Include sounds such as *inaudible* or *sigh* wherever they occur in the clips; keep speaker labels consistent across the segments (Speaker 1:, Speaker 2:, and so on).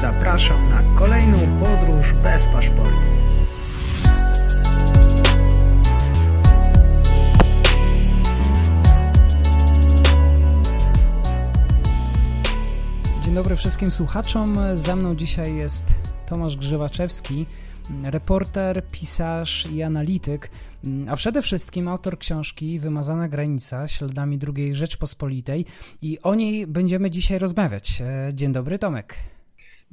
Speaker 1: Zapraszam na kolejną podróż bez paszportu. Dzień dobry wszystkim słuchaczom. Ze mną dzisiaj jest Tomasz Grzywaczewski, reporter, pisarz i analityk, a przede wszystkim autor książki Wymazana granica śladami II Rzeczpospolitej i o niej będziemy dzisiaj rozmawiać. Dzień dobry Tomek.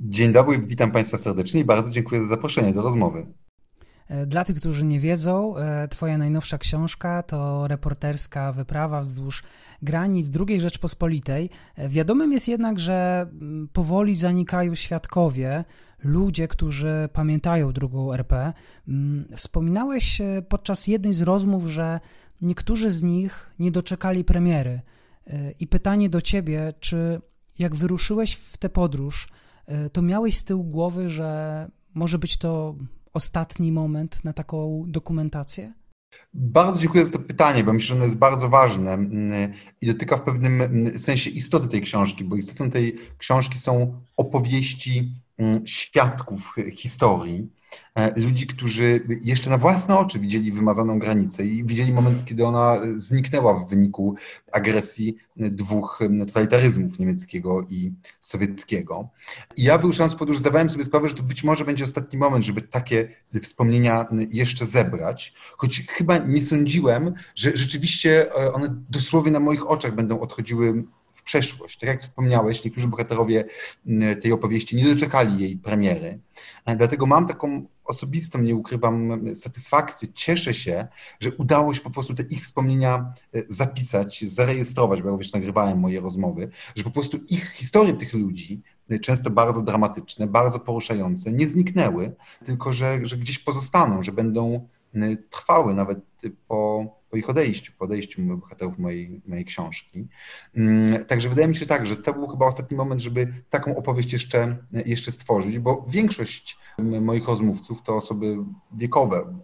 Speaker 2: Dzień dobry, witam Państwa serdecznie i bardzo dziękuję za zaproszenie do rozmowy.
Speaker 1: Dla tych, którzy nie wiedzą, Twoja najnowsza książka to reporterska wyprawa wzdłuż granic II Rzeczpospolitej. Wiadomym jest jednak, że powoli zanikają świadkowie, ludzie, którzy pamiętają drugą RP. Wspominałeś podczas jednej z rozmów, że niektórzy z nich nie doczekali premiery. I pytanie do Ciebie, czy jak wyruszyłeś w tę podróż, to miałeś z tyłu głowy, że może być to ostatni moment na taką dokumentację?
Speaker 2: Bardzo dziękuję za to pytanie, bo myślę, że ono jest bardzo ważne i dotyka w pewnym sensie istoty tej książki, bo istotą tej książki są opowieści świadków historii, ludzi, którzy jeszcze na własne oczy widzieli wymazaną granicę i widzieli moment, kiedy ona zniknęła w wyniku agresji dwóch totalitaryzmów niemieckiego i sowieckiego. I ja wyruszając podróż zdawałem sobie sprawę, że to być może będzie ostatni moment, żeby takie wspomnienia jeszcze zebrać, choć chyba nie sądziłem, że rzeczywiście one dosłownie na moich oczach będą odchodziły przeszłość. Tak jak wspomniałeś, niektórzy bohaterowie tej opowieści nie doczekali jej premiery. Dlatego mam taką osobistą, nie ukrywam, satysfakcję, cieszę się, że udało się po prostu te ich wspomnienia zapisać, zarejestrować, bo ja nagrywałem moje rozmowy, że po prostu ich historie tych ludzi, często bardzo dramatyczne, bardzo poruszające, nie zniknęły, tylko że, że gdzieś pozostaną, że będą trwały nawet po, po ich odejściu, po odejściu bohaterów mojej, mojej książki. Także wydaje mi się tak, że to był chyba ostatni moment, żeby taką opowieść jeszcze, jeszcze stworzyć, bo większość moich rozmówców to osoby wiekowe,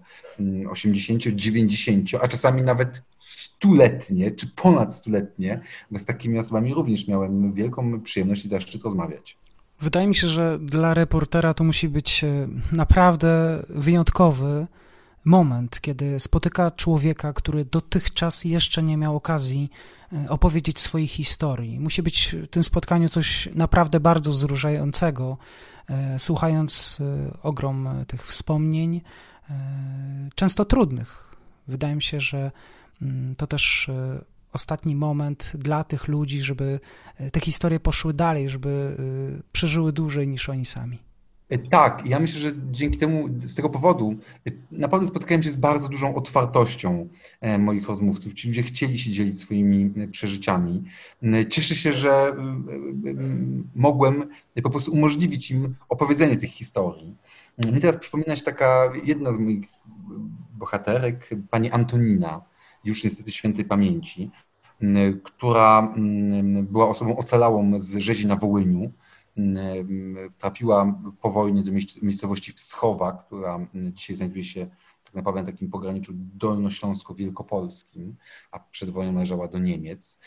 Speaker 2: 80, 90, a czasami nawet stuletnie, czy ponad stuletnie, bo z takimi osobami również miałem wielką przyjemność i zaszczyt rozmawiać.
Speaker 1: Wydaje mi się, że dla reportera to musi być naprawdę wyjątkowy moment, kiedy spotyka człowieka, który dotychczas jeszcze nie miał okazji opowiedzieć swojej historii. Musi być w tym spotkaniu coś naprawdę bardzo wzruszającego, słuchając ogrom tych wspomnień, często trudnych. Wydaje mi się, że to też ostatni moment dla tych ludzi, żeby te historie poszły dalej, żeby przeżyły dłużej niż oni sami.
Speaker 2: Tak, ja myślę, że dzięki temu, z tego powodu, naprawdę spotkałem się z bardzo dużą otwartością moich rozmówców. Ci ludzie chcieli się dzielić swoimi przeżyciami. Cieszę się, że mogłem po prostu umożliwić im opowiedzenie tych historii. Mi teraz przypomina się taka jedna z moich bohaterek, pani Antonina, już niestety świętej pamięci, która była osobą ocalałą z rzezi na Wołyniu trafiła po wojnie do miejscowości Wschowa, która dzisiaj znajduje się tak naprawdę na takim pograniczu dolnośląsko-wielkopolskim, a przed wojną należała do Niemiec.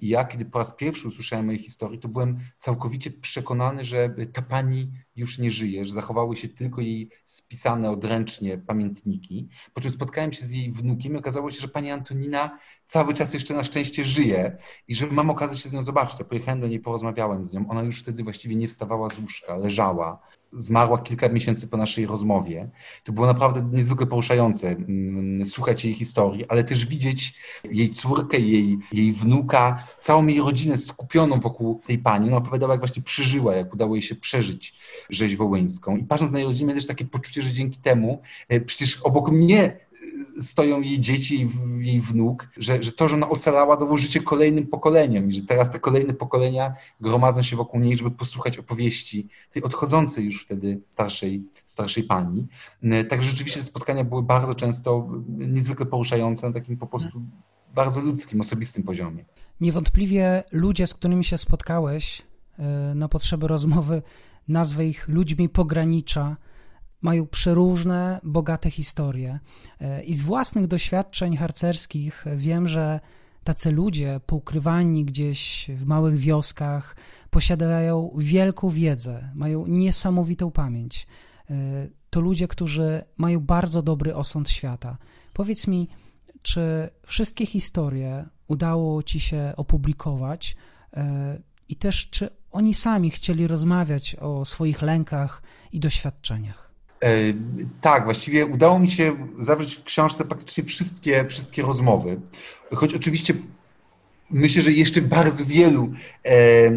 Speaker 2: I ja, kiedy po raz pierwszy usłyszałem mojej historii, to byłem całkowicie przekonany, że ta pani już nie żyje, że zachowały się tylko jej spisane odręcznie pamiętniki. Po czym spotkałem się z jej wnukiem i okazało się, że pani Antonina cały czas jeszcze na szczęście żyje i że mam okazję się z nią zobaczyć. Pojechałem do niej, porozmawiałem z nią. Ona już wtedy właściwie nie wstawała z łóżka, leżała. Zmarła kilka miesięcy po naszej rozmowie. To było naprawdę niezwykle poruszające słuchać jej historii, ale też widzieć jej córkę, jej, jej wnuka, całą jej rodzinę skupioną wokół tej pani. Ona opowiadała, jak właśnie przeżyła, jak udało jej się przeżyć rzeź wołyńską. I patrząc na jej rodzinę, też takie poczucie, że dzięki temu przecież obok mnie stoją jej dzieci, jej, jej wnuk, że, że to, że ona ocalała, dało życie kolejnym pokoleniom i że teraz te kolejne pokolenia gromadzą się wokół niej, żeby posłuchać opowieści tej odchodzącej już wtedy starszej, starszej pani. Także rzeczywiście te spotkania były bardzo często niezwykle poruszające na takim po prostu bardzo ludzkim, osobistym poziomie.
Speaker 1: Niewątpliwie ludzie, z którymi się spotkałeś na potrzeby rozmowy, nazwę ich ludźmi pogranicza, mają przeróżne, bogate historie. I z własnych doświadczeń harcerskich wiem, że tacy ludzie poukrywani gdzieś w małych wioskach posiadają wielką wiedzę, mają niesamowitą pamięć. E, to ludzie, którzy mają bardzo dobry osąd świata. Powiedz mi, czy wszystkie historie udało ci się opublikować e, i też czy oni sami chcieli rozmawiać o swoich lękach i doświadczeniach?
Speaker 2: E, tak, właściwie udało mi się zawrzeć w książce praktycznie wszystkie, wszystkie rozmowy. Choć oczywiście myślę, że jeszcze bardzo wielu e,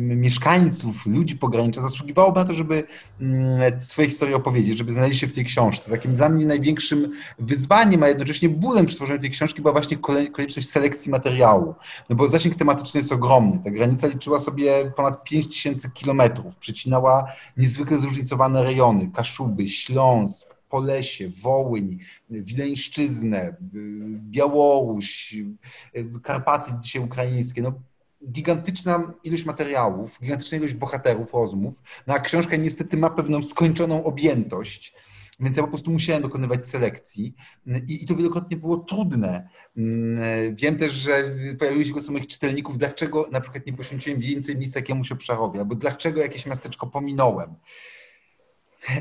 Speaker 2: mieszkańców, ludzi pogranicza zasługiwałoby na to, żeby mm, swoje historie opowiedzieć, żeby znaleźli się w tej książce. Takim dla mnie największym wyzwaniem, a jednocześnie bólem przy tworzeniu tej książki była właśnie konieczność selekcji materiału. No bo zasięg tematyczny jest ogromny. Ta granica liczyła sobie ponad 5000 kilometrów, przecinała niezwykle zróżnicowane rejony, Kaszuby, Śląsk, Polesie, Wołyń, Wileńszczyznę, Białoruś, Karpaty dzisiaj ukraińskie. No, gigantyczna ilość materiałów, gigantyczna ilość bohaterów, rozmów. No a książka niestety ma pewną skończoną objętość. Więc ja po prostu musiałem dokonywać selekcji i, i to wielokrotnie było trudne. Wiem też, że pojawiły się głosy moich czytelników, dlaczego na przykład nie poświęciłem więcej miejsca jakiemuś obszarowi, albo dlaczego jakieś miasteczko pominąłem.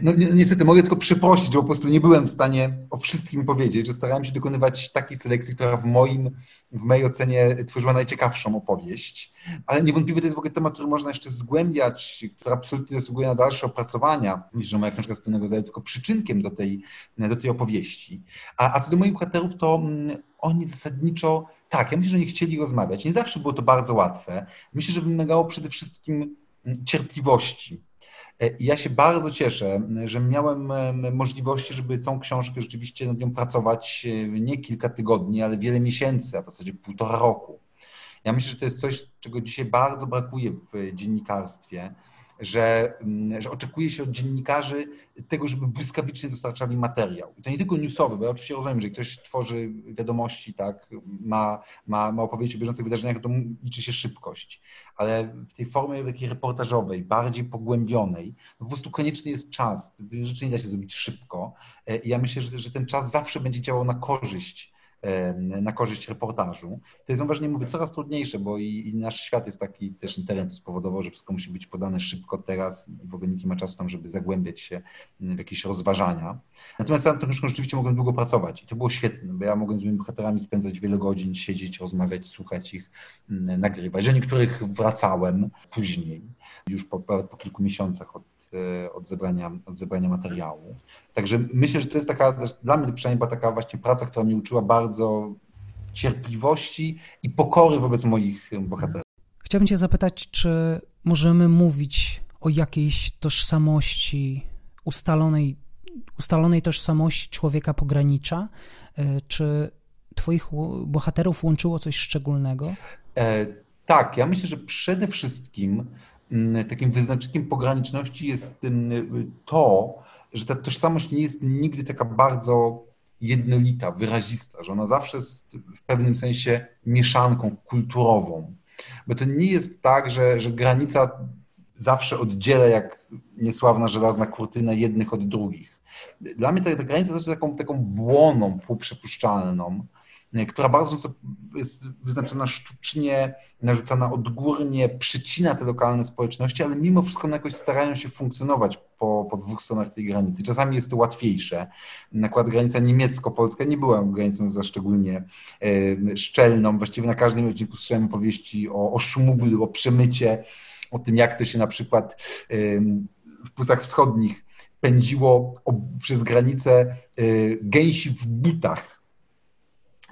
Speaker 2: No niestety mogę tylko przyprosić, że po prostu nie byłem w stanie o wszystkim powiedzieć, że starałem się dokonywać takiej selekcji, która w moim, w mojej ocenie tworzyła najciekawszą opowieść, ale niewątpliwie to jest w ogóle temat, który można jeszcze zgłębiać, który absolutnie zasługuje na dalsze opracowania. Myślę, że moja książka jest pewnego rodzaju tylko przyczynkiem do tej, do tej opowieści. A, a co do moich bohaterów, to mm, oni zasadniczo, tak, ja myślę, że nie chcieli rozmawiać. Nie zawsze było to bardzo łatwe. Myślę, że wymagało przede wszystkim mm, cierpliwości ja się bardzo cieszę, że miałem możliwości, żeby tą książkę rzeczywiście nad nią pracować e, nie kilka tygodni, ale wiele miesięcy, a w zasadzie półtora roku. Ja myślę, że to jest coś, czego dzisiaj bardzo brakuje w dziennikarstwie że, mm, że oczekuje się od dziennikarzy tego, żeby błyskawicznie dostarczali materiał. I to nie tylko newsowy, bo ja oczywiście rozumiem, że ktoś tworzy wiadomości, tak, ma, ma, ma opowiedzieć o bieżących wydarzeniach, to liczy się szybkość. Ale w tej formie takiej reportażowej, bardziej pogłębionej, no po prostu konieczny jest czas. Rzeczy nie da się zrobić szybko. E, I ja myślę, że, że ten czas zawsze będzie działał na korzyść na korzyść reportażu. To jest, mam mówię, coraz trudniejsze, bo i, i, nasz świat jest taki, też internet spowodował, że wszystko musi być podane szybko teraz i w ogóle nikt nie ma czasu tam, żeby zagłębiać się w jakieś rozważania. Natomiast nad tą książką rzeczywiście mogłem długo pracować i to było świetne, bo ja mogłem z moimi bohaterami spędzać wiele godzin, siedzieć, rozmawiać, słuchać ich, nagrywać. Że niektórych wracałem później, już po, po kilku miesiącach od E, od zebrania, od zebrania materiału. Także myślę, że to jest taka, dla mnie przynajmniej była taka właśnie praca, która mnie uczyła bardzo cierpliwości i pokory wobec moich bohaterów.
Speaker 1: Chciałbym Cię zapytać, czy możemy mówić o jakiejś tożsamości, ustalonej, ustalonej tożsamości człowieka pogranicza? E, czy Twoich bohaterów łączyło coś szczególnego?
Speaker 2: E, tak, ja myślę, że przede wszystkim takim wyznacznikiem pograniczności jest mm, to, że ta tożsamość nie jest nigdy taka bardzo jednolita, wyrazista, że ona zawsze jest w pewnym sensie mieszanką kulturową. Bo to nie jest tak, że, że granica zawsze oddziela jak niesławna żelazna kurtyna jednych od drugich. Dla mnie ta, ta granica jest taką, taką błoną półprzepuszczalną, która bardzo jest wyznaczona sztucznie, narzucana odgórnie, przycina te lokalne społeczności, ale mimo wszystko one jakoś starają się funkcjonować po, po dwóch stronach tej granicy. Czasami jest to łatwiejsze. Nakład granica niemiecko-polska nie była granicą za szczególnie e, szczelną. Właściwie na każdym odcinku słyszałem opowieści o, o szmuglu, o przemycie, o tym, jak to się na przykład e, w Pusach Wschodnich pędziło przez granicę e, gęsi w butach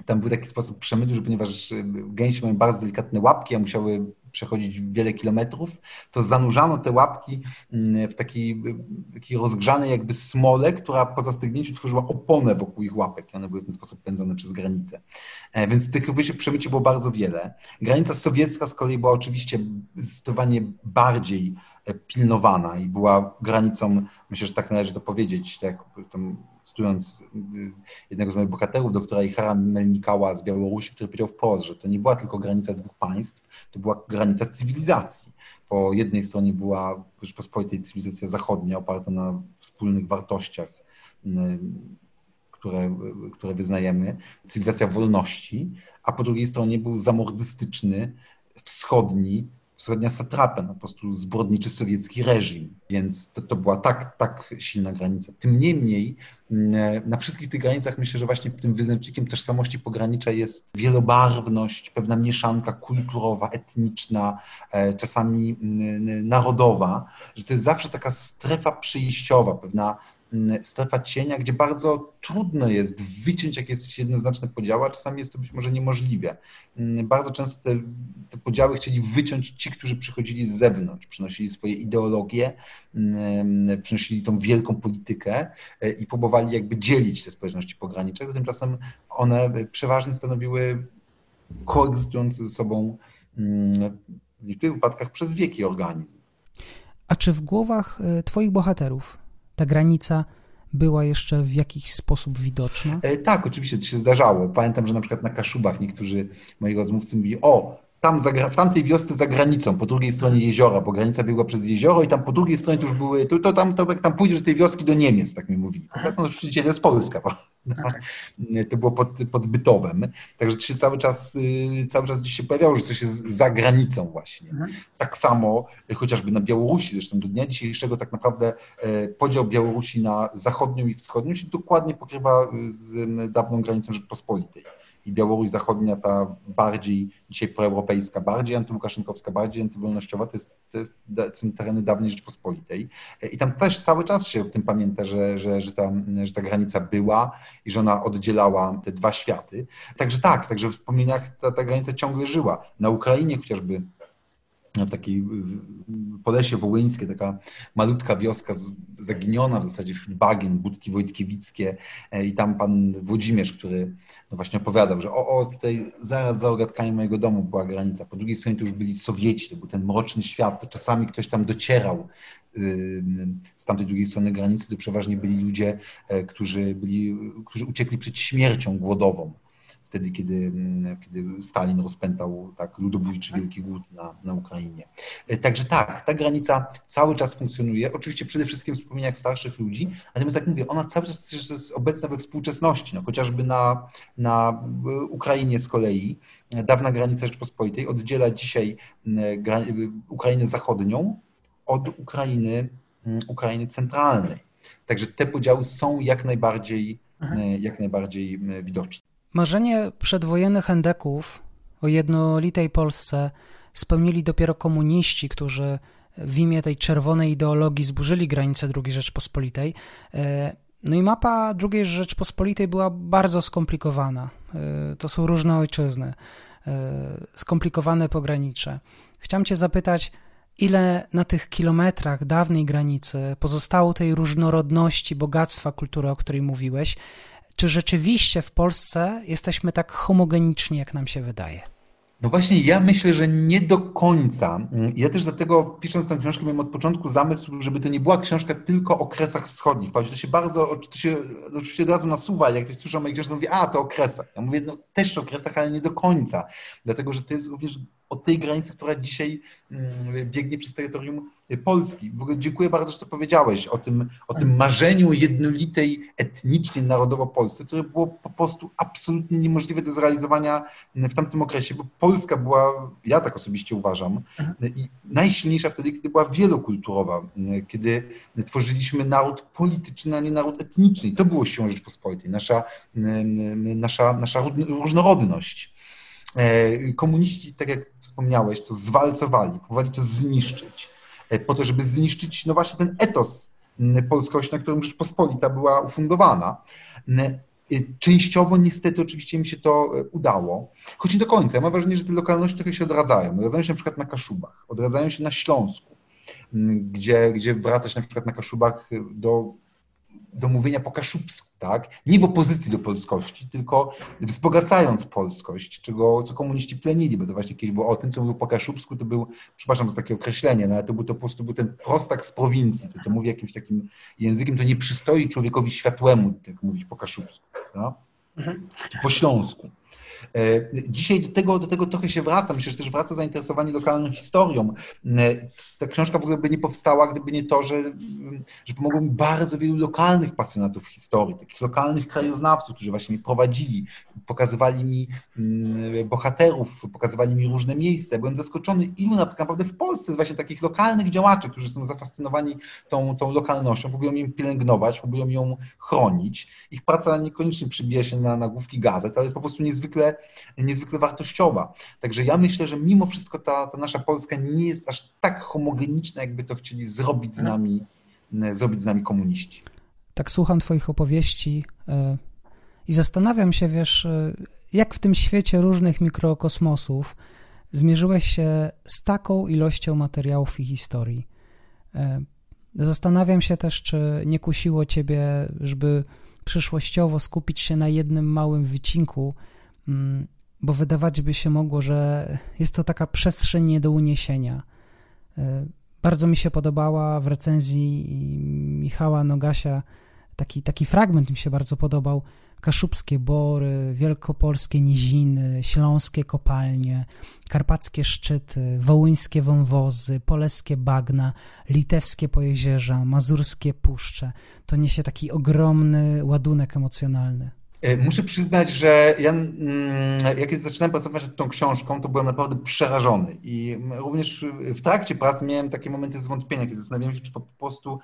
Speaker 2: tam był taki sposób przemytu, że ponieważ y, gęsi mają bardzo delikatne łapki, a musiały przechodzić wiele kilometrów, to zanurzano te łapki mm, w takiej, y, takiej rozgrzanej jakby smole, która po zastygnięciu tworzyła oponę wokół ich łapek i one były w ten sposób pędzone przez granicę. E, więc tych przemyci było bardzo wiele. Granica sowiecka z kolei była oczywiście zdecydowanie bardziej pilnowana i była granicą, myślę, że tak należy to powiedzieć, tak, tam cytując y, jednego z moich bohaterów, doktora Ichara Melnikała z Białorusi, który powiedział wprost, że to nie była tylko granica dwóch państw, to była granica cywilizacji. Po jednej stronie była Rzeczpospolitej cywilizacja zachodnia oparta na wspólnych wartościach, y, które, które wyznajemy, cywilizacja wolności, a po drugiej stronie był zamordystyczny, wschodni, wschodnia satrapa, no po prostu zbrodniczy sowiecki reżim. Więc to, to była tak, tak silna granica. Tym niemniej mm, na wszystkich tych granicach myślę, że właśnie tym wyznacznikiem tożsamości pogranicza jest wielobarwność, pewna mieszanka kulturowa, etniczna, e, czasami mm, narodowa, że to jest zawsze taka strefa przejściowa, pewna strefa cienia, gdzie bardzo trudno jest wyciąć jakieś jednoznaczne podziały, a czasami jest to być może niemożliwe. Mm, bardzo często te, te podziały chcieli wyciąć ci, którzy przychodzili z zewnątrz, przynosili swoje ideologie, mm, przynosili tą wielką politykę e, i próbowali jakby dzielić te społeczności pogranicze. Tymczasem one przeważnie stanowiły koegzystujący ze sobą w niektórych wypadkach przez wieki organizm.
Speaker 1: A czy w głowach e, Twoich bohaterów ta granica była jeszcze w jakiś sposób widoczna?
Speaker 2: E, tak, oczywiście to się zdarzało. Pamiętam, że na przykład na Kaszubach niektórzy moi rozmówcy mówili, o, tam w tamtej wiosce za granicą, po drugiej stronie jeziora, bo granica biegła przez jezioro i tam po drugiej stronie już były, to, to tam, to jak tam pójdziesz do tej wioski do Niemiec, tak mi mówili. Tak, no to jest Polska, bo tak. *laughs* to było pod, pod Bytowem. Także się cały czas, y, cały czas gdzieś się pojawiało, że coś jest za granicą właśnie. Mhm. Tak samo chociażby na Białorusi, zresztą do dnia dzisiejszego tak naprawdę e, podział Białorusi na zachodnią i wschodnią się dokładnie pokrywa z dawną granicą Rzeczpospolitej i Białoruś Zachodnia, ta bardziej dzisiaj proeuropejska, bardziej antylukaszenkowska, bardziej antywolnościowa, to, jest, to, jest, to są tereny dawniej Rzeczpospolitej. I tam też cały czas się o tym pamięta, że, że, że, ta, że ta granica była i że ona oddzielała te dwa światy. Także tak, także w wspomnieniach ta, ta granica ciągle żyła. Na Ukrainie chociażby w takiej Polesie Wołyńskie, taka malutka wioska zaginiona w zasadzie wśród bagien, budki wojtkiewickie. E, i tam pan Włodzimierz, który no właśnie opowiadał, że o, o, tutaj zaraz za ogadkami mojego domu była granica, po drugiej stronie to już byli Sowieci, to był ten mroczny świat, to czasami ktoś tam docierał z tamtej drugiej strony granicy, to przeważnie byli ludzie, e, którzy, byli, którzy uciekli przed śmiercią głodową wtedy, kiedy, mm, kiedy Stalin rozpętał tak ludobójczy wielki głód na, na Ukrainie. E, także tak, ta granica cały czas funkcjonuje, oczywiście przede wszystkim w wspomnieniach starszych ludzi, natomiast jak mówię, ona cały czas jest obecna we współczesności, no, chociażby na, na Ukrainie z kolei, dawna granica Rzeczpospolitej oddziela dzisiaj Ukrainę zachodnią od Ukrainy, Ukrainy centralnej. Także te podziały są jak najbardziej, mhm. jak najbardziej widoczne.
Speaker 1: Marzenie przedwojennych endeków o jednolitej Polsce spełnili dopiero komuniści, którzy w imię tej czerwonej ideologii zburzyli granice II Rzeczpospolitej. E, no i mapa II Rzeczpospolitej była bardzo skomplikowana. E, to są różne ojczyzny, e, skomplikowane pogranicze. Chciałem Cię zapytać, ile na tych kilometrach dawnej granicy pozostało tej różnorodności, bogactwa kultury, o której mówiłeś, czy rzeczywiście w Polsce jesteśmy tak homogeniczni, jak nam się wydaje?
Speaker 2: No właśnie, ja myślę, że nie do końca. Ja też dlatego, pisząc tę książkę, miałem od początku zamysł, żeby to nie była książka tylko o kresach wschodnich. To się bardzo, to się oczywiście od razu nasuwa, jak ktoś słyszy o mojej książce, mówi, a to o kresach. Ja mówię, no też o kresach, ale nie do końca. Dlatego, że to jest również od tej granicy, która dzisiaj mm, biegnie przez terytorium Polski. W ogóle dziękuję bardzo, że to powiedziałeś o tym, o tym marzeniu jednolitej etnicznie, narodowo Polsce, które było po prostu absolutnie niemożliwe do zrealizowania w tamtym okresie, bo Polska była, ja tak osobiście uważam, i najsilniejsza wtedy, kiedy była wielokulturowa, kiedy tworzyliśmy naród polityczny, a nie naród etniczny. I to było siłą Rzeczpospolitej, nasza, nasza, nasza różnorodność. E, komuniści, tak jak wspomniałeś, to zwalcowali, próbowali to zniszczyć, po to, żeby zniszczyć no właśnie ten etos polskości, na którym Rzeczpospolita była ufundowana. Częściowo niestety oczywiście mi się to e, udało, choć nie do końca. Ja mam wrażenie, że te lokalności trochę się odradzają. Odradzają się na przykład na Kaszubach, odradzają się na Śląsku, gdzie, gdzie wracać na przykład na Kaszubach do do mówienia po kaszubsku, tak? Nie w opozycji do polskości, tylko wzbogacając polskość, czego, co komuniści plenili, bo to właśnie kiedyś było o tym, co mówił po kaszubsku, to był, przepraszam za takie określenie, no ale to był to po prostu był ten prostak z prowincji, co to mówi jakimś takim językiem, to nie przystoi człowiekowi światłemu tak mówić po kaszubsku, no? mhm. po śląsku. Dzisiaj do tego, do tego trochę się wraca. Myślę, że też wraca zainteresowanie lokalną historią. Ta książka w ogóle by nie powstała, gdyby nie to, że, że pomogło mi bardzo wielu lokalnych pasjonatów historii, takich lokalnych krajoznawców, którzy właśnie mi prowadzili, pokazywali mi mm, bohaterów, pokazywali mi różne miejsca. Byłem zaskoczony, ilu naprawdę w Polsce jest właśnie takich lokalnych działaczy, którzy są zafascynowani tą, tą lokalnością, próbują ją pielęgnować, próbują ją chronić. Ich praca niekoniecznie przybija się na nagłówki gazet, ale jest po prostu niezwykle, niezwykle wartościowa. Także ja myślę, że mimo wszystko ta, ta nasza Polska nie jest aż tak homogeniczna, jakby to chcieli zrobić z nami, zrobić z nami komuniści.
Speaker 1: Tak słucham Twoich opowieści e, i zastanawiam się, wiesz, e, jak w tym świecie różnych mikrokosmosów zmierzyłeś się z taką ilością materiałów i historii. E, zastanawiam się też, czy nie kusiło Ciebie, żeby przyszłościowo skupić się na jednym małym wycinku, bo wydawać by się mogło, że jest to taka przestrzeń nie do uniesienia. E, bardzo mi się podobała w recenzji Michała Nogasia taki, taki fragment mi się bardzo podobał. Kaszubskie bory, wielkopolskie niziny, śląskie kopalnie, karpackie szczyty, wołyńskie wąwozy, polskie bagna, litewskie pojezierza, mazurskie puszcze. To niesie taki ogromny ładunek emocjonalny.
Speaker 2: E, muszę przyznać, że ja mm, jak zaczynałem pracować nad tą książką, to byłem naprawdę przerażony. I również w trakcie pracy miałem takie momenty zwątpienia, kiedy zastanawiałem się, czy po prostu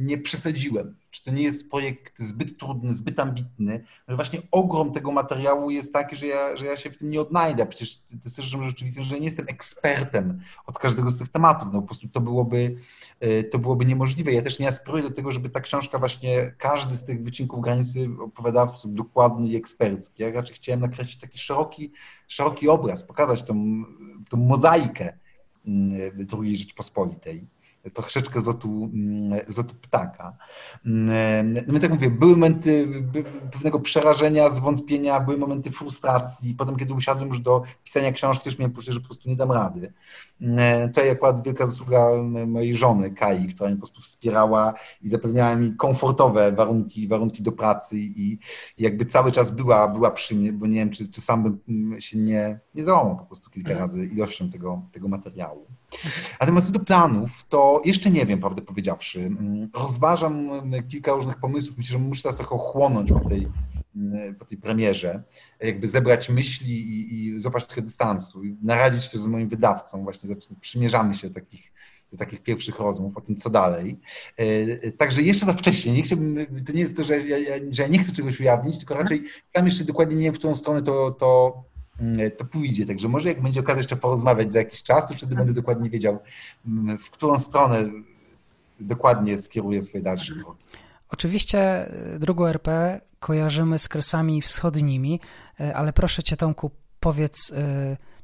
Speaker 2: nie przesadziłem, czy to nie jest projekt zbyt trudny, zbyt ambitny, że właśnie ogrom tego materiału jest taki, że ja, że ja się w tym nie odnajdę. Przecież ty, ty też rzeczywiście, że nie jestem ekspertem od każdego z tych tematów. No po prostu to byłoby, e, to byłoby niemożliwe. Ja też nie aspiruję do tego, żeby ta książka właśnie, każdy z tych wycinków granicy opowiadała w sposób dokładny i ekspercki. Ja raczej chciałem nakreślić taki szeroki, szeroki obraz, pokazać tą, tą mozaikę II mm, Rzeczpospolitej troszeczkę z lotu, mm, z lotu ptaka. Mm, no więc jak mówię, były momenty pewnego przerażenia, zwątpienia, były momenty frustracji. Potem, kiedy usiadłem już do pisania książki, też miałem poczucie, że po prostu nie dam rady. Mm, tutaj akurat wielka zasługa mojej żony, Kai, która mnie po prostu wspierała i zapewniała mi komfortowe warunki, warunki do pracy i jakby cały czas była, była przy mnie, bo nie wiem, czy, czy sam bym się nie, nie załamał po prostu kilka mhm. razy ilością tego, tego materiału. Natomiast co do planów, to jeszcze nie wiem, prawdę powiedziawszy. Rozważam mm, kilka różnych pomysłów. Myślę, że muszę teraz trochę ochłonąć po tej, mm, po tej premierze, jakby zebrać myśli i, i złapać trochę dystansu i naradzić się z moim wydawcą. Właśnie zaczynamy, przymierzamy się do takich, do takich pierwszych rozmów o tym, co dalej. E, także jeszcze za wcześnie. Nie chciałbym, to nie jest to, że ja, że ja nie chcę czegoś ujawnić, tylko raczej tam jeszcze dokładnie nie wiem, w którą stronę to, to to pójdzie. Także może jak będzie okazja jeszcze porozmawiać za jakiś czas, to wtedy będę dokładnie wiedział, mm, w którą stronę dokładnie skieruję swoje dalsze kroki.
Speaker 1: Oczywiście y, drugą RP kojarzymy z kresami wschodnimi, y, ale proszę cię Tomku, powiedz,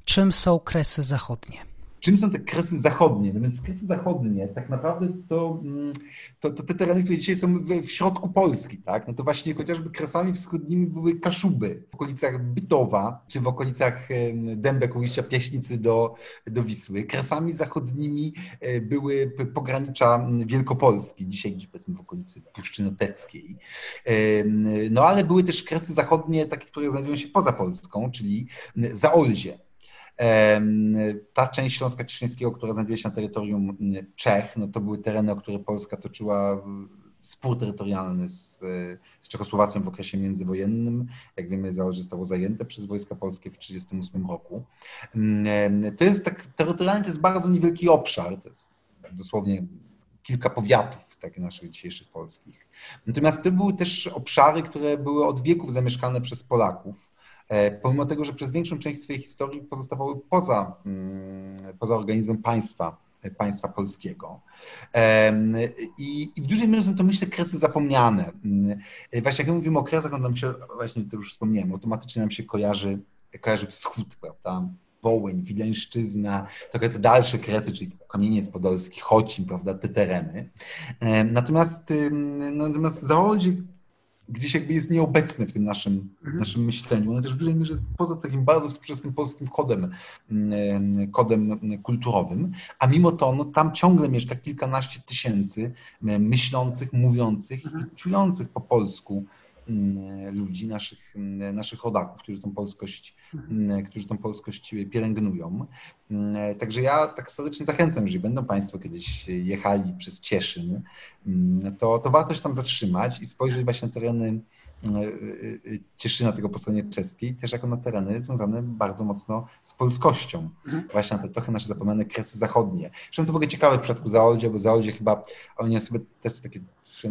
Speaker 1: czym są kresy zachodnie?
Speaker 2: Czym są te kresy zachodnie? No więc kresy zachodnie tak naprawdę to, mm, to, to te tereny, które dzisiaj są w, w, środku Polski, tak? No to właśnie chociażby kresami wschodnimi były Kaszuby w okolicach Bytowa, czy w okolicach Dębek, ujścia Pieśnicy do, do Wisły. Kresami zachodnimi e, były pogranicza Wielkopolski, dzisiaj gdzieś powiedzmy w okolicy Puszczy Noteckiej. No ale były też kresy zachodnie, takie, które znajdują się poza Polską, czyli Zaolzie ta część Śląska Cieszyńskiego, która znajduje się na terytorium Czech, no to były tereny, o które Polska toczyła spór terytorialny z, z Czechosłowacją w okresie międzywojennym. Jak wiemy, zostało zajęte przez wojska polskie w 1938 roku. To jest tak, terytorialnie to jest bardzo niewielki obszar, to jest dosłownie kilka powiatów takich naszych dzisiejszych polskich. Natomiast to były też obszary, które były od wieków zamieszkane przez Polaków. E, pomimo tego, że przez większą część swojej historii pozostawały poza, mm, poza organizmem państwa, e, państwa polskiego. I, I, w dużej mierze są to, myślę, kresy zapomniane. E, właśnie jak mówimy o kresach, to nam się, właśnie to już wspomniałem, automatycznie nam się kojarzy, kojarzy wschód, prawda? Wołyń, Wileńszczyzna, trochę te dalsze kresy, czyli Kamieniec Podolski, Chocim, prawda, te tereny. Natomiast, natomiast Zaolzie gdzieś jakby jest nieobecny w tym naszym, mhm. naszym myśleniu. Ono też w dużej mierze jest poza takim bardzo współczesnym polskim kodem, kodem kulturowym, a mimo to no, tam ciągle mieszka kilkanaście tysięcy myślących, mówiących i mhm. czujących po polsku ludzi, naszych, naszych rodaków, którzy tą polskość, którzy tą polskość pielęgnują. Także ja tak serdecznie zachęcam, jeżeli będą Państwo kiedyś jechali przez Cieszyn, to, to warto się tam zatrzymać i spojrzeć właśnie na tereny E, e, Cieszyna tego po stronie czeskiej, też jako na tereny związane bardzo mocno z polskością. Mhm. Właśnie na te trochę nasze zapomniane kresy zachodnie. Zresztą to w ogóle ciekawe w przypadku Zaoldzie, bo Zaoldzie chyba, oni sobie też takie,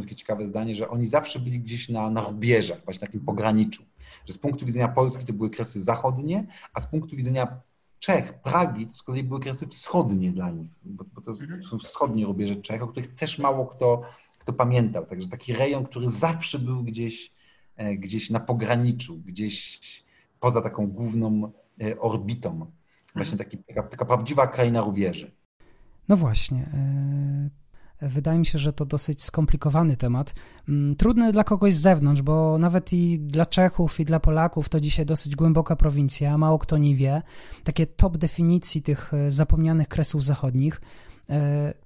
Speaker 2: takie ciekawe zdanie, że oni zawsze byli gdzieś na, na rubieżach, właśnie na takim pograniczu. Że z punktu widzenia Polski to były kresy zachodnie, a z punktu widzenia Czech, Pragi to z kolei były kresy wschodnie dla nich, bo, bo to mhm. są wschodnie rubieże Czech, o których też mało kto, kto pamiętał. Także taki rejon, który zawsze był gdzieś E, gdzieś na pograniczu, gdzieś poza taką główną e, orbitą. Właśnie taki, taka, taka prawdziwa kraina rubieży.
Speaker 1: No właśnie. E, wydaje mi się, że to dosyć skomplikowany temat. Mm, trudny dla kogoś z zewnątrz, bo nawet i dla Czechów, i dla Polaków to dzisiaj dosyć głęboka prowincja, mało kto nie wie. Takie top definicji tych zapomnianych kresów zachodnich.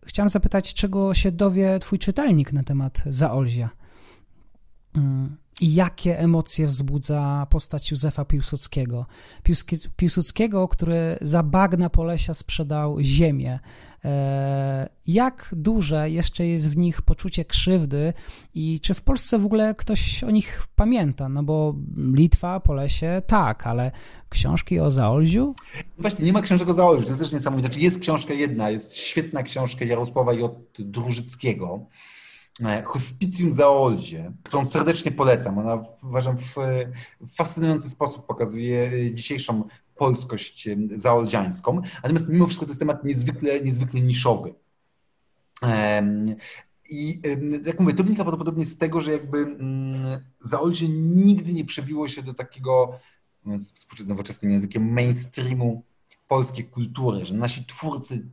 Speaker 1: Chciałem zapytać, czego się dowie Twój czytelnik na temat Zaolzia? Mm i jakie emocje wzbudza postać Józefa Piłsudskiego. Piłsudskiego, który za bagna Polesia sprzedał ziemię. E, jak duże jeszcze jest w nich poczucie krzywdy i czy w Polsce w ogóle ktoś o nich pamięta? No bo Litwa, Polesie, tak, ale książki o Zaolziu?
Speaker 2: Właśnie, nie ma książek o Zaolziu, to jest też niesamowite. Znaczy jest książka jedna, jest świetna książka Jarosława J. Drużyckiego, E, Hospicjum Zaolzie, którą serdecznie polecam. Ona uważam w fascynujący sposób pokazuje dzisiejszą polskość zaoldziańską. Natomiast mimo wszystko to jest temat niezwykle, niezwykle niszowy. I jak mówię, to wynika prawdopodobnie z tego, że jakby mm, Zaolzie nigdy nie przebiło się do takiego, współczesnym nowoczesnym językiem, mainstreamu polskiej kultury, że nasi twórcy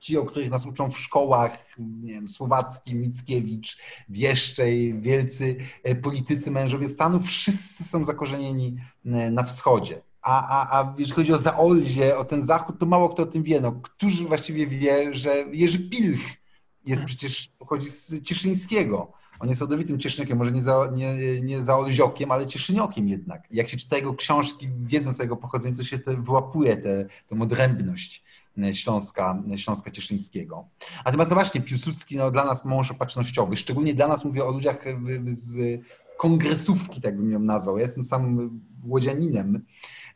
Speaker 2: ci, o których nas uczą w szkołach, nie wiem, Słowacki, Mickiewicz, Wieszczej, wielcy e, politycy, mężowie stanu, wszyscy są zakorzenieni e, na wschodzie. A, a, a jeżeli chodzi o Zaolzie, o ten zachód, to mało kto o tym wie. No, którzy właściwie wie, że Jerzy Pilch jest przecież, pochodzi z Cieszyńskiego. On jest rodowitym cieszyniakiem, może nie za, nie, nie za Olziokiem, ale cieszyniokiem jednak. Jak się czyta jego książki, wiedząc o jego pochodzeniu, to się te, wyłapuje tę odrębność. Śląska, Śląska Cieszyńskiego. Natomiast no właśnie, Piłsudski no, dla nas mąż opatrznościowy, szczególnie dla nas mówię o ludziach z kongresówki, tak bym ją nazwał. Ja jestem sam łodzianinem,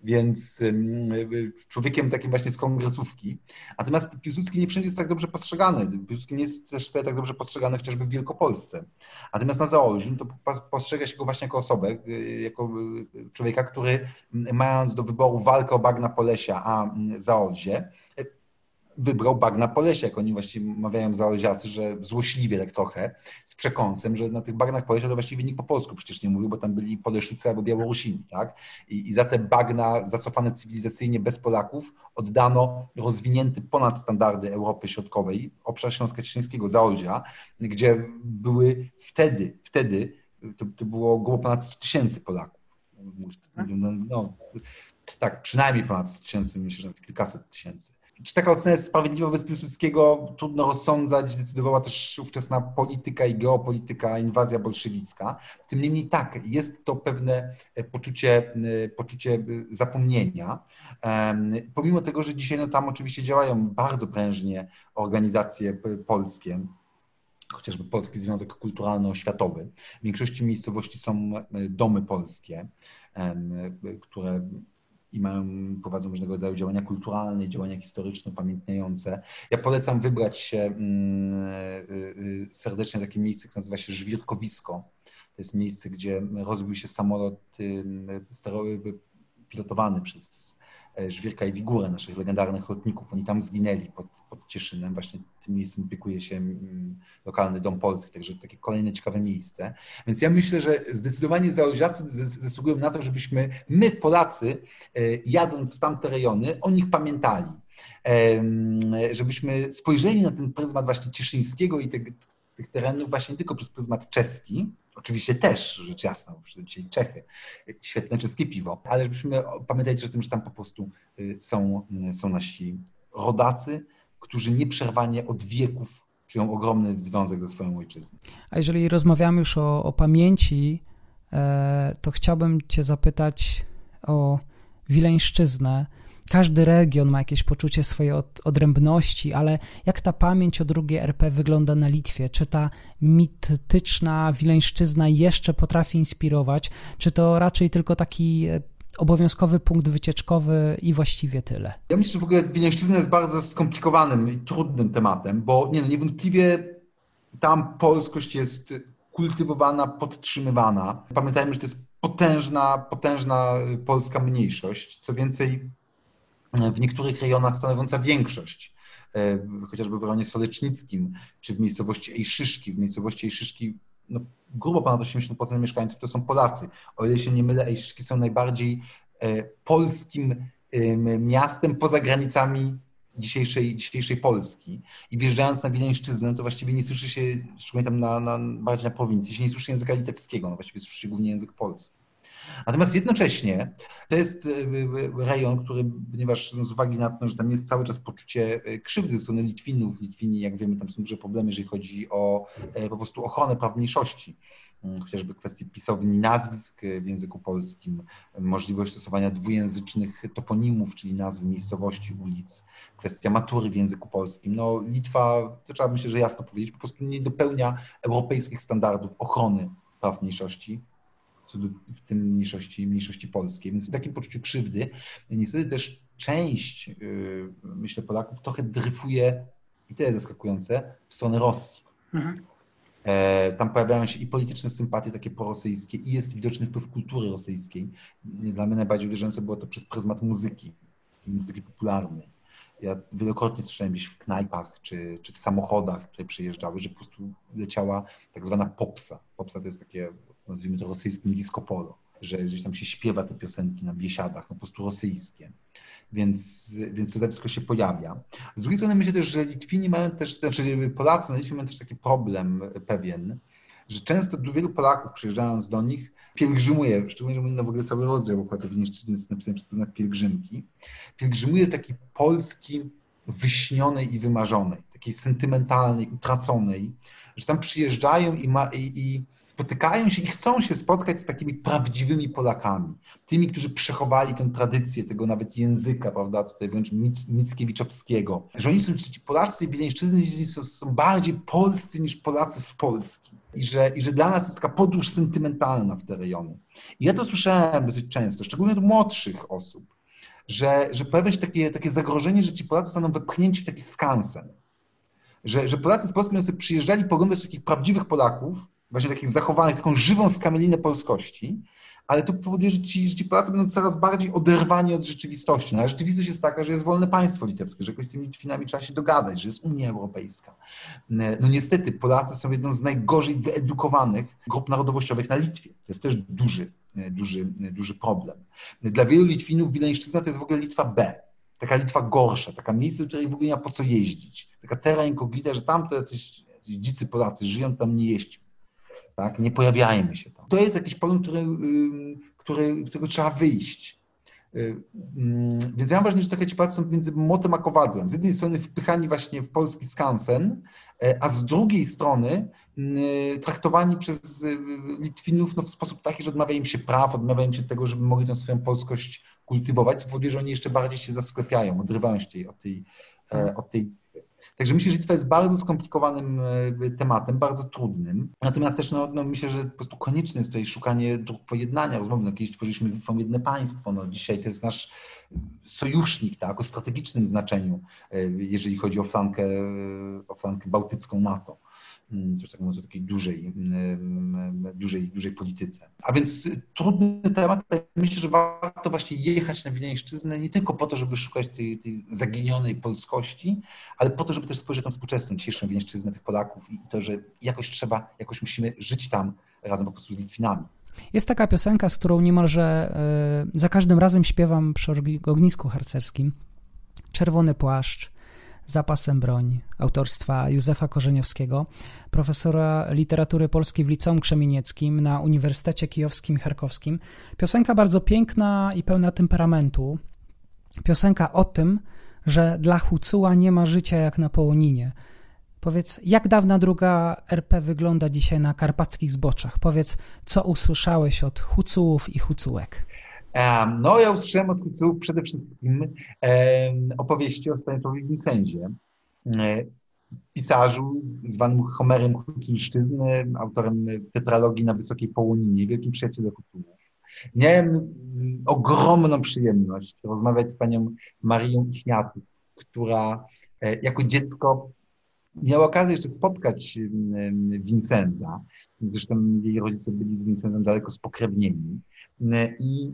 Speaker 2: więc człowiekiem takim właśnie z kongresówki. Natomiast Piłsudski nie wszędzie jest tak dobrze postrzegany. Piłsudski nie jest też tak dobrze postrzegany chociażby w Wielkopolsce. Natomiast na Zaolziu to postrzega się go właśnie jako osobę, y, jako y, człowieka, który mając do wyboru walkę o bagna Polesia, a Zaolzie, wybrał bagna Polesia, jak oni właściwie mawiają zaolziacy, że złośliwie tak trochę, z przekąsem, że na tych bagnach Polesia to właściwie nikt po polsku przecież nie mówił, bo tam byli Poleszucy albo Białorusini, tak? I, I za te bagna zacofane cywilizacyjnie bez Polaków oddano rozwinięty ponad standardy Europy Środkowej obszar Śląska-Cieszyńskiego, Zaolzia, gdzie były wtedy, wtedy to, to było około ponad 100 tysięcy Polaków. No, no, tak, przynajmniej ponad 100 tysięcy, myślę, że nawet kilkaset tysięcy. Czy taka ocena jest sprawiedliwa wobec Piłsudskiego? Trudno rozsądzać, decydowała też ówczesna polityka i geopolityka, inwazja bolszewicka. Tym niemniej tak, jest to pewne e, poczucie, e, poczucie e, zapomnienia. Pomimo tego, że dzisiaj no, tam oczywiście działają bardzo prężnie organizacje polskie, chociażby Polski Związek Kulturalno-Oświatowy. W większości miejscowości są domy polskie, które i mają, prowadzą różnego rodzaju działania kulturalne, działania historyczne, pamiętniające. Ja polecam wybrać się mm, y, y, serdecznie takie miejsce, które nazywa się Żwirkowisko. To jest miejsce, gdzie rozbił się samolot pilotowany przez Żwirka i Wigurę, naszych legendarnych lotników. Oni tam zginęli pod, pod Cieszynem. Właśnie tym miejscem opiekuje się mm, lokalny Dom Polski, także takie kolejne ciekawe miejsce. Więc ja myślę, że zdecydowanie zaolziacy zasługują na to, żebyśmy my, Polacy, e, jadąc w tamte rejony, o nich pamiętali. Żebyśmy spojrzeli na ten pryzmat właśnie cieszyńskiego i tych, tych terenów właśnie nie tylko przez pryzmat czeski, Oczywiście też, rzecz jasna, bo dzisiaj Czechy, świetne czeskie piwo, ale żebyśmy pamiętać o tym, że tam po prostu y, są, y, są nasi rodacy, którzy nieprzerwanie od wieków czują ogromny związek ze swoją ojczyzną.
Speaker 1: A jeżeli rozmawiamy już o, o pamięci, to chciałbym Cię zapytać o Wileńszczyznę. Każdy region ma jakieś poczucie swojej od, odrębności, ale jak ta pamięć o drugiej RP wygląda na Litwie? Czy ta mityczna Wileńszczyzna jeszcze potrafi inspirować, czy to raczej tylko taki e, obowiązkowy punkt wycieczkowy i właściwie tyle?
Speaker 2: Ja myślę, że w ogóle Wileńszczyzna jest bardzo skomplikowanym i trudnym tematem, bo nie, no, niewątpliwie tam polskość jest kultywowana, podtrzymywana. Pamiętajmy, że to jest potężna, potężna polska mniejszość. Co więcej, w niektórych rejonach stanowiąca większość, e, chociażby w rejonie solecznickim, czy w miejscowości Ejszyszki. W miejscowości Ejszyszki no, grubo ponad 80% mieszkańców to są Polacy. O ile się nie mylę, Ejszyszki są najbardziej e, polskim miastem poza granicami dzisiejszej, dzisiejszej Polski. I wjeżdżając na Wileńszczyznę, to właściwie nie słyszy się, szczególnie tam na, na, bardziej na prowincji, się nie słyszy języka litewskiego, no właściwie słyszy się głównie język polski. Natomiast jednocześnie to jest e, e, rejon, który, ponieważ z uwagi na to, że tam jest cały czas poczucie e, krzywdy ze strony Litwinów, Litwini, jak wiemy, tam są duże problemy, jeżeli chodzi o po prostu ochronę praw mniejszości, mm, chociażby kwestie pisowni nazwisk w języku polskim, możliwość stosowania dwujęzycznych toponimów, czyli nazw miejscowości, ulic, kwestia matury w języku polskim. No Litwa, to trzeba myślę, że jasno powiedzieć, po prostu nie dopełnia europejskich standardów ochrony praw mniejszości, co do, w tym mniejszości, mniejszości polskiej. Więc w takim poczuciu krzywdy niestety też część, yy, myślę, Polaków trochę dryfuje, i to jest zaskakujące, w stronę Rosji. Mhm. E, tam pojawiają się i polityczne sympatie takie prorosyjskie, i jest widoczny wpływ kultury rosyjskiej. Dla mnie najbardziej uderzające było to przez pryzmat muzyki, muzyki popularnej. Ja wielokrotnie słyszałem gdzieś w knajpach czy, czy w samochodach, które przyjeżdżały, że po prostu leciała tak zwana popsa. Popsa to jest takie nazwijmy to rosyjskim disco polo, że gdzieś tam się śpiewa te piosenki na biesiadach, no po prostu rosyjskie. Więc, więc to zjawisko się pojawia. Z drugiej strony myślę też, że Litwini mają też, znaczy Polacy na Litwie mają też taki problem pewien, że często wielu Polaków przyjeżdżając do nich pielgrzymuje, szczególnie, że w ogóle cały rodzaj układu Wieniszczyzny jest napisany przez pielgrzymki, pielgrzymuje taki polski wyśnionej i wymarzonej, takiej sentymentalnej, utraconej, że tam przyjeżdżają i, ma, i, i spotykają się i chcą się spotkać z takimi prawdziwymi Polakami. Tymi, którzy przechowali tę tradycję tego nawet języka, prawda, tutaj wręcz Mickiewiczowskiego. Że oni są, ci Polacy tej Wileńszczyzny są, są bardziej polscy niż Polacy z Polski. I że, I że dla nas jest taka podróż sentymentalna w te rejony. I ja to słyszałem dosyć często, szczególnie od młodszych osób, że, że pojawia się takie, takie zagrożenie, że ci Polacy zostaną wepchnięci w taki skansen że, że Polacy z Polski będą sobie przyjeżdżali poglądać takich prawdziwych Polaków, właśnie takich zachowanych, taką żywą skamielinę polskości, ale to powoduje, że ci, że ci Polacy będą coraz bardziej oderwani od rzeczywistości. No, a rzeczywistość jest taka, że jest wolne państwo litewskie, że jakoś z tymi Litwinami trzeba się dogadać, że jest Unia Europejska. No niestety Polacy są jedną z najgorzej wyedukowanych grup narodowościowych na Litwie. To jest też duży, duży, duży problem. Dla wielu Litwinów Wileńszczyzna to jest w ogóle Litwa B taka Litwa gorsza, taka miejsce, w której w ogóle nie ma po co jeździć. Taka terra incognita, że tam to jacyś, jacyś dzicy Polacy żyją, tam nie jeźdźmy. Tak? Nie pojawiajmy się tam. To jest jakiś problem, który, który, którego trzeba wyjść. Y, więc ja mam wrażenie, że trochę ci są między motem a kowadłem. Z jednej strony wpychani właśnie w polski skansen, e, a z drugiej strony traktowani przez y, Litwinów no, w sposób taki, że odmawia im się praw, odmawia im się tego, żeby mogli tę swoją polskość kultywować, co powoduje, że oni jeszcze bardziej się zasklepiają, odrywają się od tej, e, od tej Także myślę, że Litwa jest bardzo skomplikowanym e, tematem, bardzo trudnym. Natomiast też no, no myślę, że po prostu konieczne jest tutaj szukanie dróg pojednania, rozmowy. No, kiedyś tworzyliśmy z Litwą jedne państwo, no, dzisiaj to jest nasz sojusznik tak, o strategicznym znaczeniu, e, jeżeli chodzi o flankę, o flankę bałtycką NATO. Mm, też tak mówiąc o takiej dużej, mm, dużej, dużej polityce. A więc trudny temat, myślę, że warto właśnie jechać na Wileńszczyznę nie tylko po to, żeby szukać tej, tej zaginionej polskości, ale po to, żeby też spojrzeć na współczesną, dzisiejszą Wileńszczyznę tych Polaków i to, że jakoś trzeba, jakoś musimy żyć tam razem po prostu z Litwinami.
Speaker 1: Jest taka piosenka, z którą niemalże e, za każdym razem śpiewam przy ognisku harcerskim. Czerwony płaszcz, Zapasem broń autorstwa Józefa Korzeniowskiego, profesora literatury polskiej w Liceum Krzemienieckim na Uniwersytecie Kijowskim i Charkowskim. Piosenka bardzo piękna i pełna temperamentu. Piosenka o tym, że dla Hucuła nie ma życia jak na Połoninie. Powiedz, jak dawna druga RP wygląda dzisiaj na karpackich zboczach? Powiedz, co usłyszałeś od hucułów i hucułek?
Speaker 2: No, ja usłyszałem od hucułów przede wszystkim opowieści o Stanisławie Wincenzie, pisarzu zwanym Homerem Huculszczyzny, autorem tetralogii na Wysokiej Połoninie, wielkim przyjacielem hucułów. Miałem mm, ogromną przyjemność rozmawiać z panią Marią Ichniatów, która e, jako dziecko miała okazję jeszcze spotkać Vincenta. Zresztą jej rodzice byli z Vincentem daleko spokrewnieni. I, I,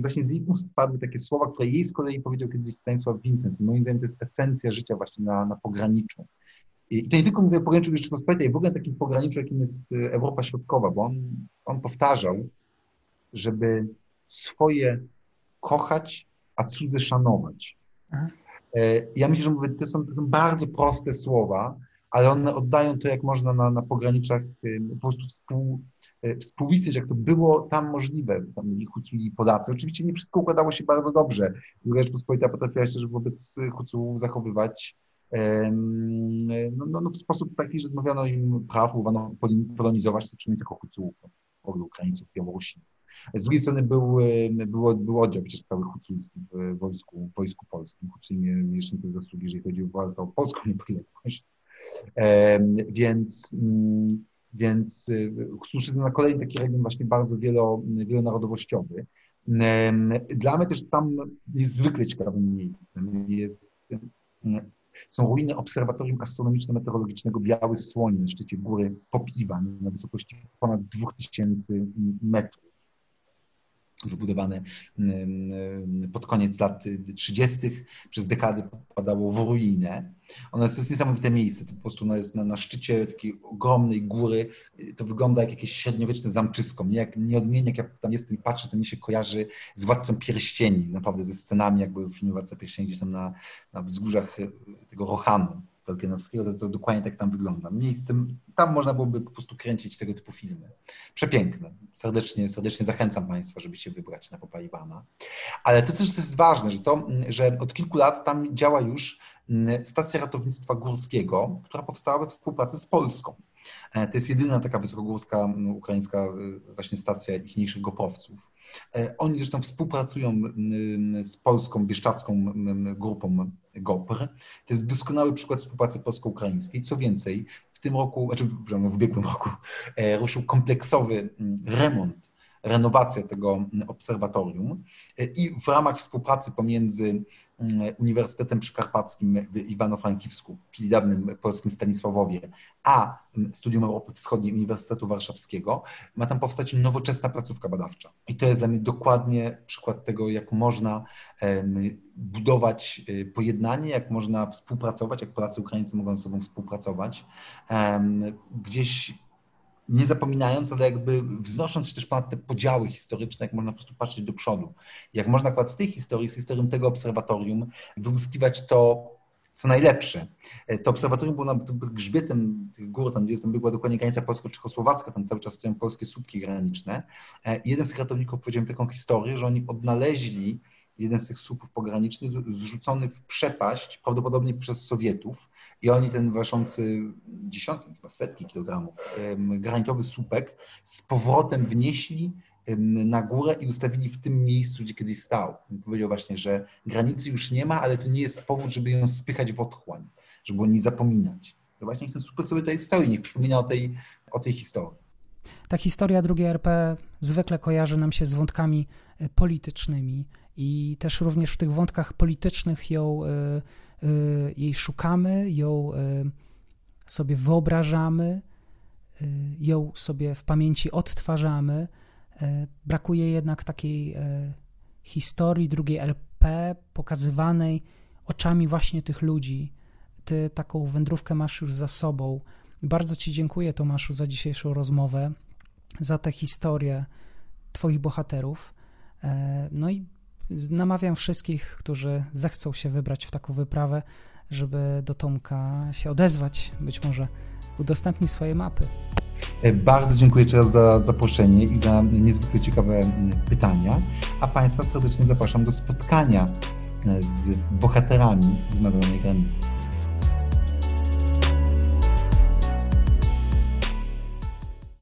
Speaker 2: właśnie z jej ust padły takie słowa, które jej z kolei powiedział kiedyś Stanisław Vincent. I moim zdaniem to jest esencja życia właśnie na, na pograniczu. I to nie tylko mówię o pograniczu Rzeczypospolitej, w ogóle takim pograniczu, jakim jest e, Europa Środkowa, bo on, on powtarzał, żeby swoje kochać, a cudze szanować. Aha. E, ja myślę, że mówię, to, są, to są bardzo proste słowa, ale one oddają to, jak można na, na pograniczach po prostu współ, e, współistnieć, jak to było tam możliwe. Tam Huculi i Polacy. Oczywiście nie wszystko układało się bardzo dobrze. Druga Rzeczpospolita potrafiła się wobec Hucułów zachowywać no, no, no, w sposób taki, że odmawiano im praw, próbowano polonizować, czy nie tylko Hucułów, w Ukraińców, Białorusi. Z drugiej strony był, był, był oddział przecież cały hucuński w wojsku, w wojsku polskim. Hucuj mieli jeszcze te zasługi, jeżeli chodzi o walkę o polską *laughs* niepodległość. Więc, mm, więc y, na kolejny taki region właśnie bardzo wielo, wielonarodowościowy. Dla mnie też tam niezwykle ciekawym miejscem jest, są ruiny Obserwatorium Astronomiczno-Meteorologicznego Biały Słoń na szczycie góry Popiwan na wysokości ponad 2000 metrów wybudowane pod koniec lat 30. przez dekady popadało w ruinę. Ono jest, to jest niesamowite miejsce, to po prostu ono jest na, na szczycie takiej ogromnej góry, to wygląda jak jakieś średniowieczne zamczysko. Mnie jak, nieodmiennie jak ja tam jestem i patrzę, to mi się kojarzy z Władcą Pierścieni, naprawdę ze scenami jakby w filmie Władca Pierścieni gdzieś tam na, na wzgórzach tego Rohanu. Tolkienowskiego, to, to dokładnie tak tam wygląda. Miejscem, tam można byłoby po prostu kręcić tego typu filmy. Przepiękne. Serdecznie, serdecznie zachęcam Państwa, żeby się wybrać na Popa Iwana. Ale to też jest ważne, że, to, że od kilku lat tam działa już mm, stacja ratownictwa górskiego, która powstała we współpracy z Polską. E, to jest jedyna taka wysokogórska ukraińska e, właśnie stacja ichniejszych gopowców. E, oni zresztą współpracują z polską, bieszczacką grupą GOPR. To jest doskonały przykład współpracy polsko-ukraińskiej. Co więcej, w tym roku, znaczy w ubiegłym roku ruszył kompleksowy remont renowację tego obserwatorium i w ramach współpracy pomiędzy mm, Uniwersytetem Przykarpackim w Iwano-Frankiwsku, czyli dawnym polskim Stanisławowie, a Studium Europy Wschodniej Uniwersytetu Warszawskiego, ma tam powstać nowoczesna placówka badawcza. I to jest dla mnie dokładnie przykład tego, jak można budować y, pojednanie, jak można współpracować, jak Polacy Ukraińcy mogą ze sobą współpracować. Gdzieś nie zapominając, ale jakby wznosząc się też ponad te podziały historyczne, jak można po prostu patrzeć do przodu. Jak można akurat z tej historii, z historią tego obserwatorium wyłuskiwać to, co najlepsze. To obserwatorium było nad grzbietem tych gór, tam gdzie była dokładnie granica polsko-czechosłowacka, tam cały czas stoją polskie słupki graniczne. I jeden z ratowników powiedział mi taką historię, że oni odnaleźli jeden z tych słupów pogranicznych zrzucony w przepaść, prawdopodobnie przez Sowietów i oni ten ważący dziesiątki, chyba setki kilogramów granitowy słupek z powrotem wnieśli na górę i ustawili w tym miejscu, gdzie kiedyś stał. On powiedział właśnie, że granicy już nie ma, ale to nie jest powód, żeby ją spychać w otchłań, żeby o niej zapominać. To właśnie ten słupek sobie tutaj stoi, niech przypomina o tej, o tej historii.
Speaker 1: Ta historia II RP zwykle kojarzy nam się z wątkami politycznymi i też również w tych wątkach politycznych ją, e, e, jej szukamy, ją sobie wyobrażamy, ją sobie w pamięci odtwarzamy. Brakuje jednak takiej historii drugiej LP pokazywanej oczami właśnie tych ludzi. Ty taką wędrówkę masz już za sobą. Bardzo Ci dziękuję, Tomaszu, za dzisiejszą rozmowę, za tę historię Twoich bohaterów. E, no i namawiam wszystkich, którzy zechcą się wybrać w taką wyprawę, żeby do Tomka się odezwać. Być może udostępni swoje mapy.
Speaker 2: E, bardzo dziękuję jeszcze raz za zaproszenie i za niezwykle ciekawe pytania, a Państwa serdecznie zapraszam do spotkania e, z bohaterami wymarzonej granicy.